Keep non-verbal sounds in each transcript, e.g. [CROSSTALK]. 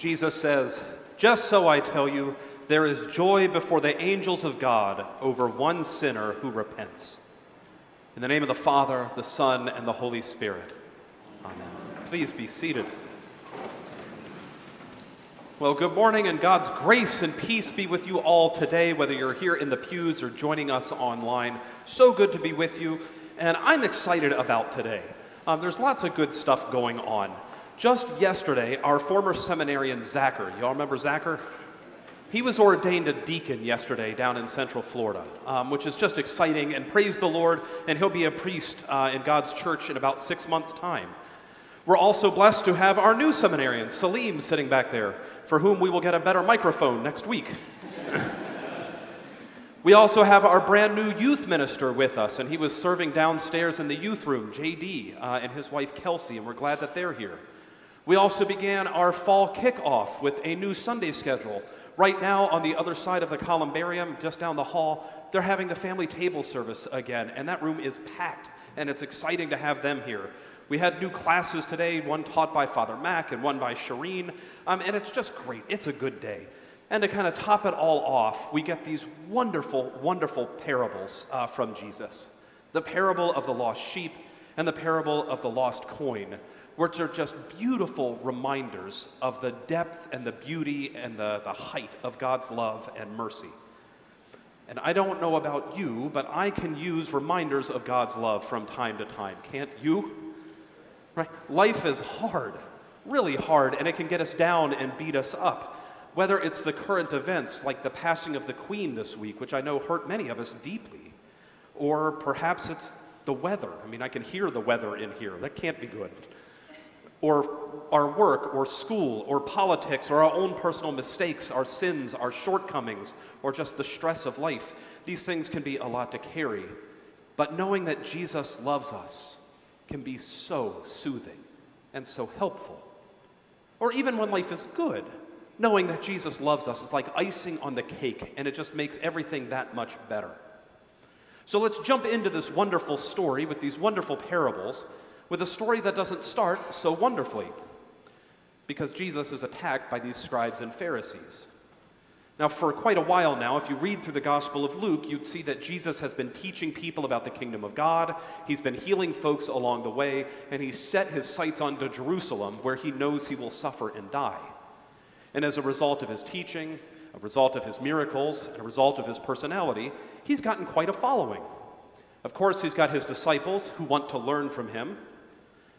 Jesus says, Just so I tell you, there is joy before the angels of God over one sinner who repents. In the name of the Father, the Son, and the Holy Spirit. Amen. Please be seated. Well, good morning, and God's grace and peace be with you all today, whether you're here in the pews or joining us online. So good to be with you, and I'm excited about today. Um, there's lots of good stuff going on. Just yesterday, our former seminarian, Zacher, y'all remember Zacher? He was ordained a deacon yesterday down in Central Florida, um, which is just exciting, and praise the Lord, and he'll be a priest uh, in God's church in about six months' time. We're also blessed to have our new seminarian, Salim, sitting back there, for whom we will get a better microphone next week. [LAUGHS] we also have our brand new youth minister with us, and he was serving downstairs in the youth room, JD, uh, and his wife, Kelsey, and we're glad that they're here. We also began our fall kickoff with a new Sunday schedule. Right now, on the other side of the columbarium, just down the hall, they're having the family table service again, and that room is packed, and it's exciting to have them here. We had new classes today, one taught by Father Mac and one by Shireen, um, and it's just great. It's a good day. And to kind of top it all off, we get these wonderful, wonderful parables uh, from Jesus the parable of the lost sheep and the parable of the lost coin, which are just beautiful reminders of the depth and the beauty and the, the height of God's love and mercy. And I don't know about you, but I can use reminders of God's love from time to time. Can't you? Right? Life is hard, really hard, and it can get us down and beat us up. Whether it's the current events like the passing of the Queen this week, which I know hurt many of us deeply, or perhaps it's the weather. I mean, I can hear the weather in here. That can't be good. Or our work, or school, or politics, or our own personal mistakes, our sins, our shortcomings, or just the stress of life. These things can be a lot to carry. But knowing that Jesus loves us, can be so soothing and so helpful. Or even when life is good, knowing that Jesus loves us is like icing on the cake, and it just makes everything that much better. So let's jump into this wonderful story with these wonderful parables, with a story that doesn't start so wonderfully, because Jesus is attacked by these scribes and Pharisees. Now, for quite a while now, if you read through the Gospel of Luke, you'd see that Jesus has been teaching people about the kingdom of God. He's been healing folks along the way, and he's set his sights on to Jerusalem, where he knows he will suffer and die. And as a result of his teaching, a result of his miracles, and a result of his personality, he's gotten quite a following. Of course, he's got his disciples who want to learn from him.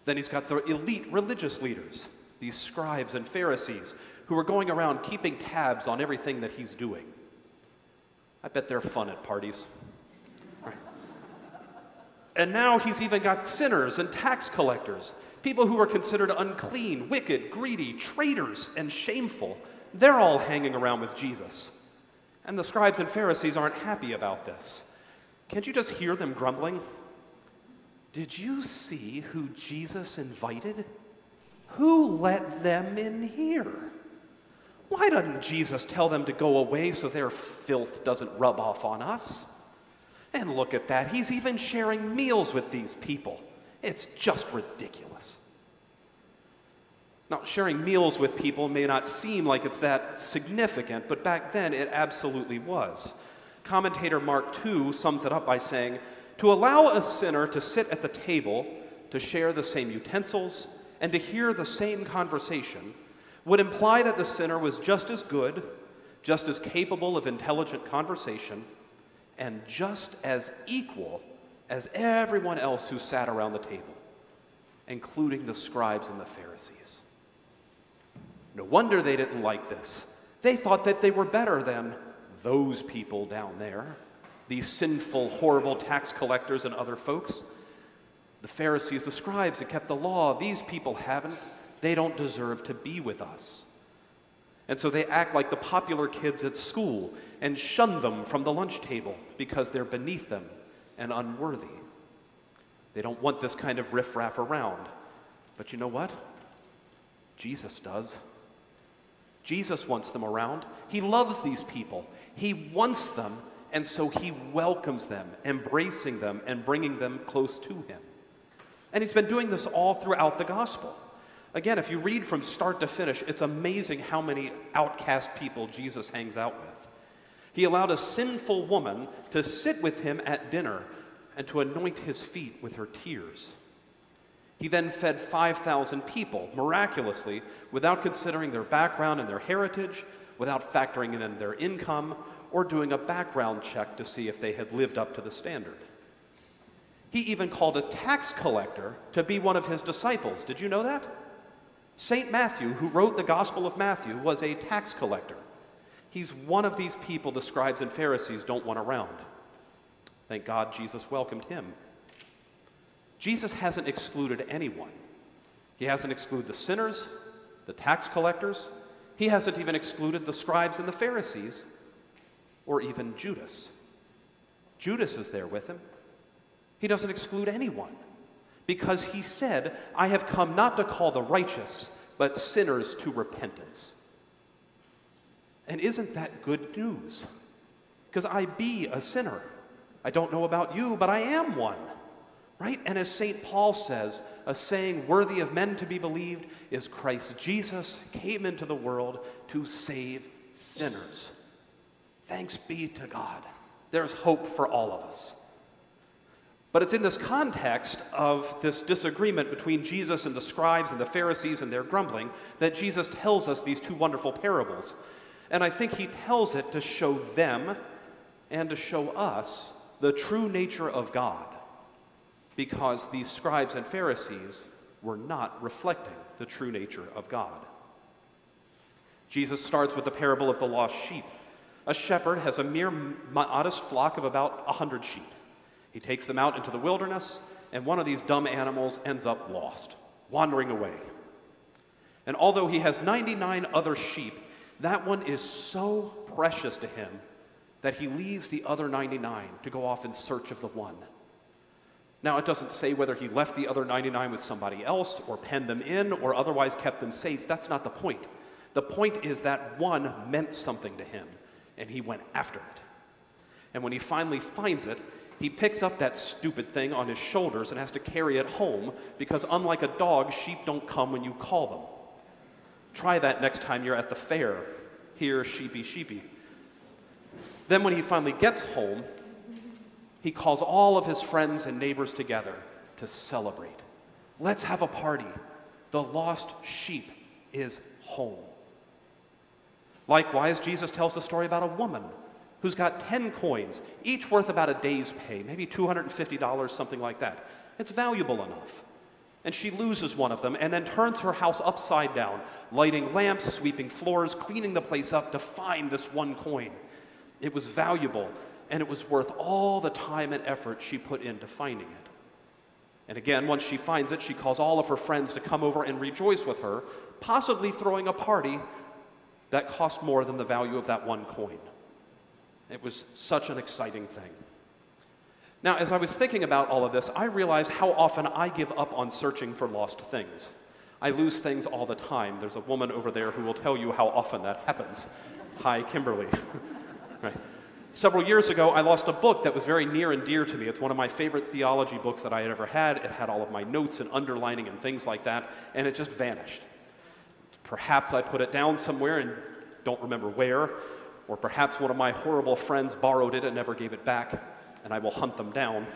Then he's got the elite religious leaders, these scribes and Pharisees, who are going around keeping tabs on everything that he's doing. I bet they're fun at parties. And now he's even got sinners and tax collectors, people who are considered unclean, wicked, greedy, traitors, and shameful. They're all hanging around with Jesus. And the scribes and Pharisees aren't happy about this. Can't you just hear them grumbling? Did you see who Jesus invited? Who let them in here? Why doesn't Jesus tell them to go away so their filth doesn't rub off on us? And look at that, he's even sharing meals with these people. It's just ridiculous. Now, sharing meals with people may not seem like it's that significant, but back then it absolutely was. Commentator Mark II sums it up by saying, To allow a sinner to sit at the table, to share the same utensils, and to hear the same conversation would imply that the sinner was just as good, just as capable of intelligent conversation, and just as equal as everyone else who sat around the table, including the scribes and the Pharisees. No wonder they didn't like this. They thought that they were better than those people down there, these sinful, horrible tax collectors and other folks. The Pharisees, the scribes that kept the law, these people haven't. They don't deserve to be with us. And so they act like the popular kids at school and shun them from the lunch table because they're beneath them and unworthy. They don't want this kind of riffraff around. But you know what? Jesus does. Jesus wants them around. He loves these people. He wants them, and so he welcomes them, embracing them and bringing them close to him. And he's been doing this all throughout the gospel. Again, if you read from start to finish, it's amazing how many outcast people Jesus hangs out with. He allowed a sinful woman to sit with him at dinner and to anoint his feet with her tears. He then fed 5,000 people miraculously without considering their background and their heritage, without factoring in their income, or doing a background check to see if they had lived up to the standard. He even called a tax collector to be one of his disciples. Did you know that? St. Matthew, who wrote the Gospel of Matthew, was a tax collector. He's one of these people the scribes and Pharisees don't want around. Thank God Jesus welcomed him. Jesus hasn't excluded anyone. He hasn't excluded the sinners, the tax collectors. He hasn't even excluded the scribes and the Pharisees, or even Judas. Judas is there with him. He doesn't exclude anyone because he said, I have come not to call the righteous, but sinners to repentance. And isn't that good news? Because I be a sinner. I don't know about you, but I am one. Right? And as St. Paul says, a saying worthy of men to be believed is Christ Jesus came into the world to save sinners. Thanks be to God. There's hope for all of us. But it's in this context of this disagreement between Jesus and the scribes and the Pharisees and their grumbling that Jesus tells us these two wonderful parables. And I think he tells it to show them and to show us the true nature of God because these scribes and Pharisees were not reflecting the true nature of God. Jesus starts with the parable of the lost sheep. A shepherd has a mere modest flock of about a hundred sheep. He takes them out into the wilderness, and one of these dumb animals ends up lost, wandering away. And although he has 99 other sheep, that one is so precious to him that he leaves the other 99 to go off in search of the one. Now, it doesn't say whether he left the other 99 with somebody else or penned them in or otherwise kept them safe. That's not the point. The point is that one meant something to him, and he went after it. And when he finally finds it, he picks up that stupid thing on his shoulders and has to carry it home because, unlike a dog, sheep don't come when you call them. Try that next time you're at the fair. Here, sheepy, sheepy. Then, when he finally gets home, he calls all of his friends and neighbors together to celebrate. Let's have a party. The lost sheep is home. Likewise, Jesus tells the story about a woman who's got 10 coins, each worth about a day's pay, maybe $250, something like that. It's valuable enough. And she loses one of them and then turns her house upside down, lighting lamps, sweeping floors, cleaning the place up to find this one coin. It was valuable and it was worth all the time and effort she put into finding it. And again, once she finds it, she calls all of her friends to come over and rejoice with her, possibly throwing a party that cost more than the value of that one coin. It was such an exciting thing. Now, as I was thinking about all of this, I realized how often I give up on searching for lost things. I lose things all the time. There's a woman over there who will tell you how often that happens. Hi, Kimberly. [LAUGHS] right. Several years ago, I lost a book that was very near and dear to me. It's one of my favorite theology books that I had ever had. It had all of my notes and underlining and things like that, and it just vanished. Perhaps I put it down somewhere and don't remember where, or perhaps one of my horrible friends borrowed it and never gave it back, and I will hunt them down.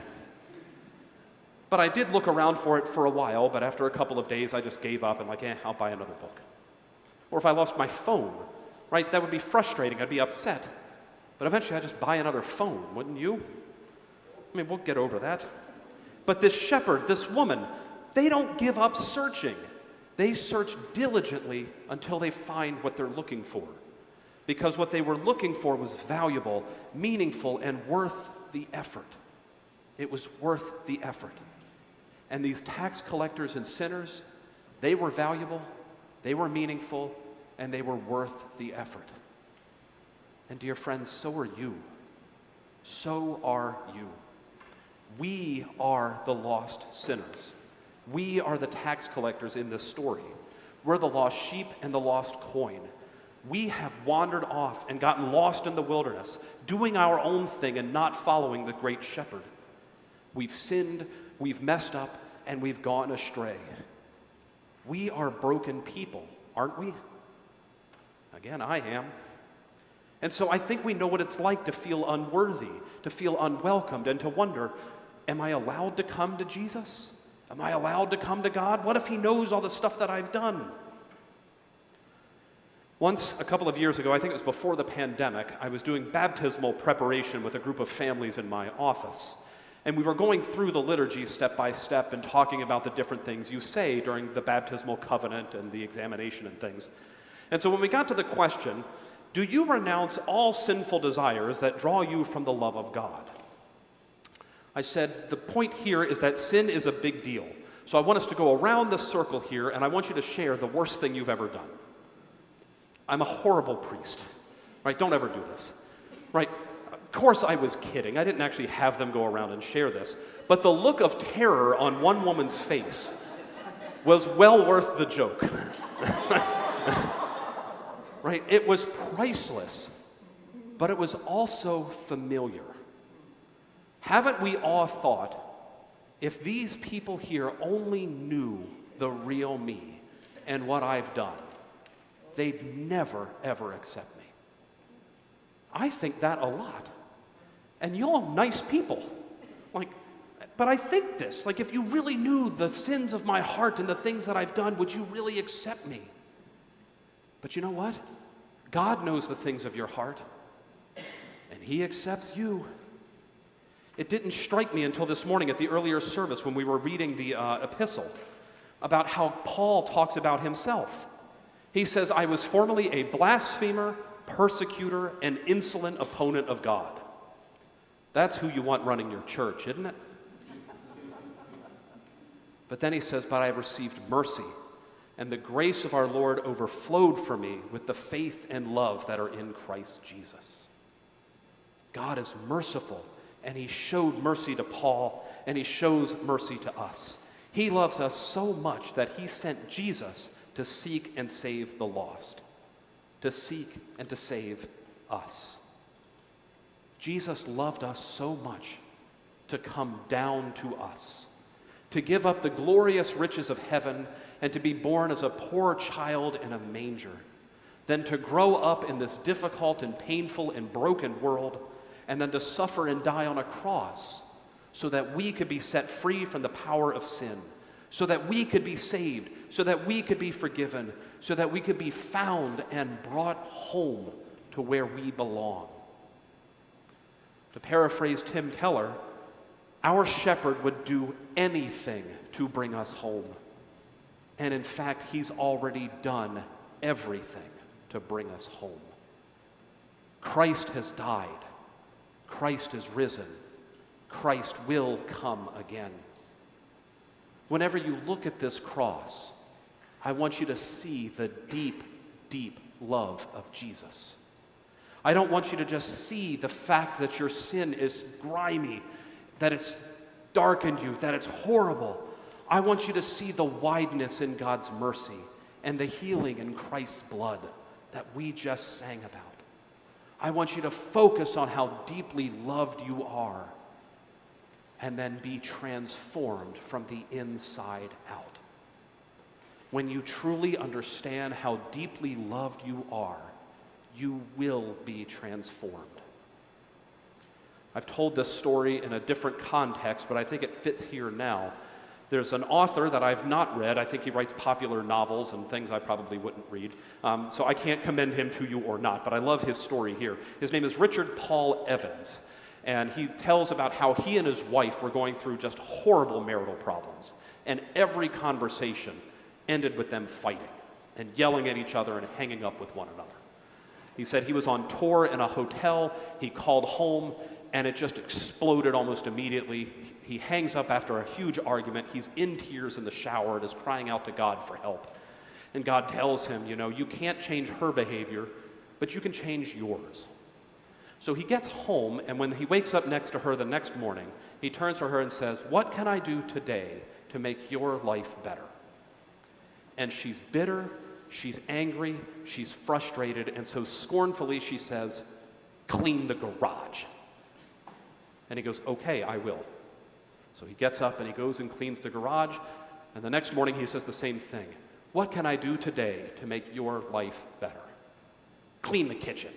But I did look around for it for a while, but after a couple of days, I just gave up and, like, eh, I'll buy another book. Or if I lost my phone, right, that would be frustrating. I'd be upset. But eventually I'd just buy another phone, wouldn't you? I mean, we'll get over that. But this shepherd, this woman, they don't give up searching. They search diligently until they find what they're looking for. Because what they were looking for was valuable, meaningful, and worth the effort. It was worth the effort. And these tax collectors and sinners, they were valuable, they were meaningful, and they were worth the effort. And dear friends, so are you. So are you. We are the lost sinners. We are the tax collectors in this story. We're the lost sheep and the lost coin. We have wandered off and gotten lost in the wilderness, doing our own thing and not following the great shepherd. We've sinned, we've messed up, and we've gone astray. We are broken people, aren't we? Again, I am. And so I think we know what it's like to feel unworthy, to feel unwelcomed, and to wonder Am I allowed to come to Jesus? Am I allowed to come to God? What if He knows all the stuff that I've done? Once, a couple of years ago, I think it was before the pandemic, I was doing baptismal preparation with a group of families in my office. And we were going through the liturgy step by step and talking about the different things you say during the baptismal covenant and the examination and things. And so when we got to the question, do you renounce all sinful desires that draw you from the love of God? I said, the point here is that sin is a big deal. So I want us to go around the circle here, and I want you to share the worst thing you've ever done. I'm a horrible priest, right? Don't ever do this, right? Of course, I was kidding. I didn't actually have them go around and share this. But the look of terror on one woman's face was well worth the joke. [LAUGHS] right? It was priceless, but it was also familiar. Haven't we all thought, if these people here only knew the real me and what I've done, they'd never, ever accept me? I think that a lot. And y'all nice people. Like, but I think this. Like, if you really knew the sins of my heart and the things that I've done, would you really accept me? But you know what? God knows the things of your heart, and He accepts you. It didn't strike me until this morning at the earlier service when we were reading the uh, epistle about how Paul talks about himself. He says, I was formerly a blasphemer, persecutor, and insolent opponent of God. That's who you want running your church, isn't it? But then he says, But I received mercy and the grace of our Lord overflowed for me with the faith and love that are in Christ Jesus. God is merciful, and He showed mercy to Paul, and He shows mercy to us. He loves us so much that He sent Jesus to seek and save the lost, to seek and to save us. Jesus loved us so much to come down to us, to give up the glorious riches of heaven and to be born as a poor child in a manger, than to grow up in this difficult and painful and broken world, and then to suffer and die on a cross so that we could be set free from the power of sin, so that we could be saved, so that we could be forgiven, so that we could be found and brought home to where we belong. To paraphrase Tim Keller, our shepherd would do anything to bring us home. And in fact, He's already done everything to bring us home. Christ has died, Christ has risen, Christ will come again. Whenever you look at this cross, I want you to see the deep, deep love of Jesus. I don't want you to just see the fact that your sin is grimy, that it's darkened you, that it's horrible. I want you to see the wideness in God's mercy and the healing in Christ's blood that we just sang about. I want you to focus on how deeply loved you are and then be transformed from the inside out. When you truly understand how deeply loved you are, you will be transformed. I've told this story in a different context, but I think it fits here now. There's an author that I've not read. I think he writes popular novels and things I probably wouldn't read. Um, so I can't commend him to you or not, but I love his story here. His name is Richard Paul Evans. And he tells about how he and his wife were going through just horrible marital problems. And every conversation ended with them fighting and yelling at each other and hanging up with one another. He said he was on tour in a hotel. He called home and it just exploded almost immediately he hangs up after a huge argument. He's in tears in the shower and is crying out to God for help. And God tells him, you know, you can't change her behavior, but you can change yours. So he gets home, and when he wakes up next to her the next morning, he turns to her and says, What can I do today to make your life better? And she's bitter, she's angry, she's frustrated, and so scornfully she says, Clean the garage. And he goes, Okay, I will. So he gets up and he goes and cleans the garage. And the next morning he says the same thing What can I do today to make your life better? Clean the kitchen.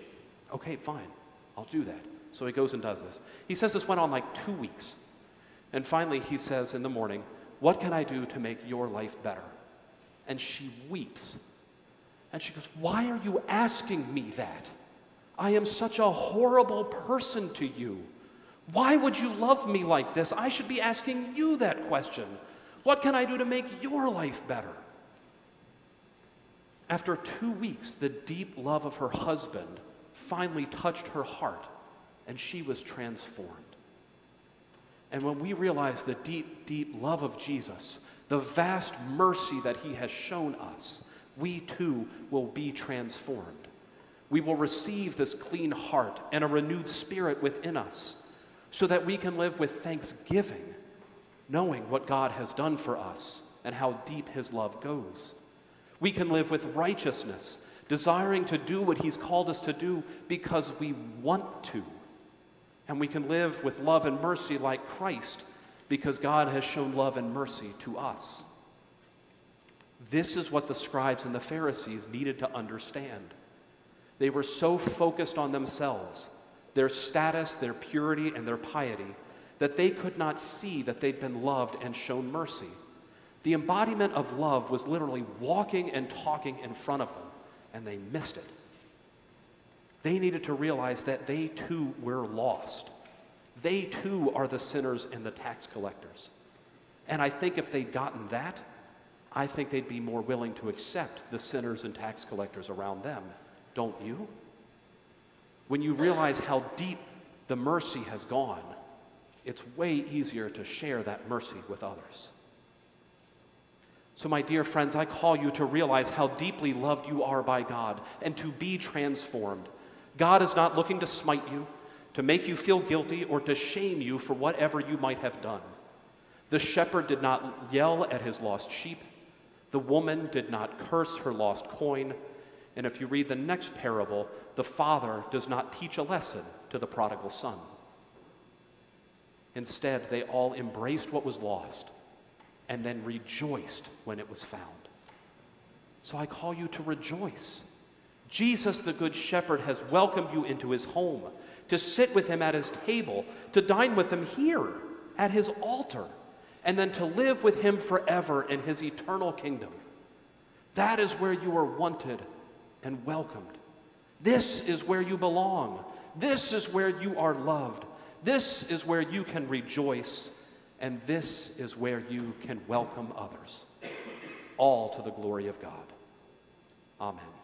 Okay, fine. I'll do that. So he goes and does this. He says this went on like two weeks. And finally, he says in the morning, What can I do to make your life better? And she weeps. And she goes, Why are you asking me that? I am such a horrible person to you. Why would you love me like this? I should be asking you that question. What can I do to make your life better? After two weeks, the deep love of her husband finally touched her heart, and she was transformed. And when we realize the deep, deep love of Jesus, the vast mercy that he has shown us, we too will be transformed. We will receive this clean heart and a renewed spirit within us so that we can live with thanksgiving, knowing what God has done for us and how deep his love goes. We can live with righteousness, desiring to do what he's called us to do because we want to. And we can live with love and mercy like Christ because God has shown love and mercy to us. This is what the scribes and the Pharisees needed to understand. They were so focused on themselves, their status, their purity, and their piety, that they could not see that they'd been loved and shown mercy. The embodiment of love was literally walking and talking in front of them, and they missed it. They needed to realize that they too were lost. They too are the sinners and the tax collectors. And I think if they'd gotten that, I think they'd be more willing to accept the sinners and tax collectors around them. Don't you? When you realize how deep the mercy has gone, it's way easier to share that mercy with others. So, my dear friends, I call you to realize how deeply loved you are by God and to be transformed. God is not looking to smite you, to make you feel guilty, or to shame you for whatever you might have done. The shepherd did not yell at his lost sheep, the woman did not curse her lost coin. And if you read the next parable, the father does not teach a lesson to the prodigal son. Instead, they all embraced what was lost and then rejoiced when it was found. So I call you to rejoice. Jesus, the Good Shepherd, has welcomed you into his home, to sit with him at his table, to dine with him here at his altar, and then to live with him forever in his eternal kingdom. That is where you are wanted and welcomed. This is where you belong. This is where you are loved. This is where you can rejoice and this is where you can welcome others, all to the glory of God. Amen.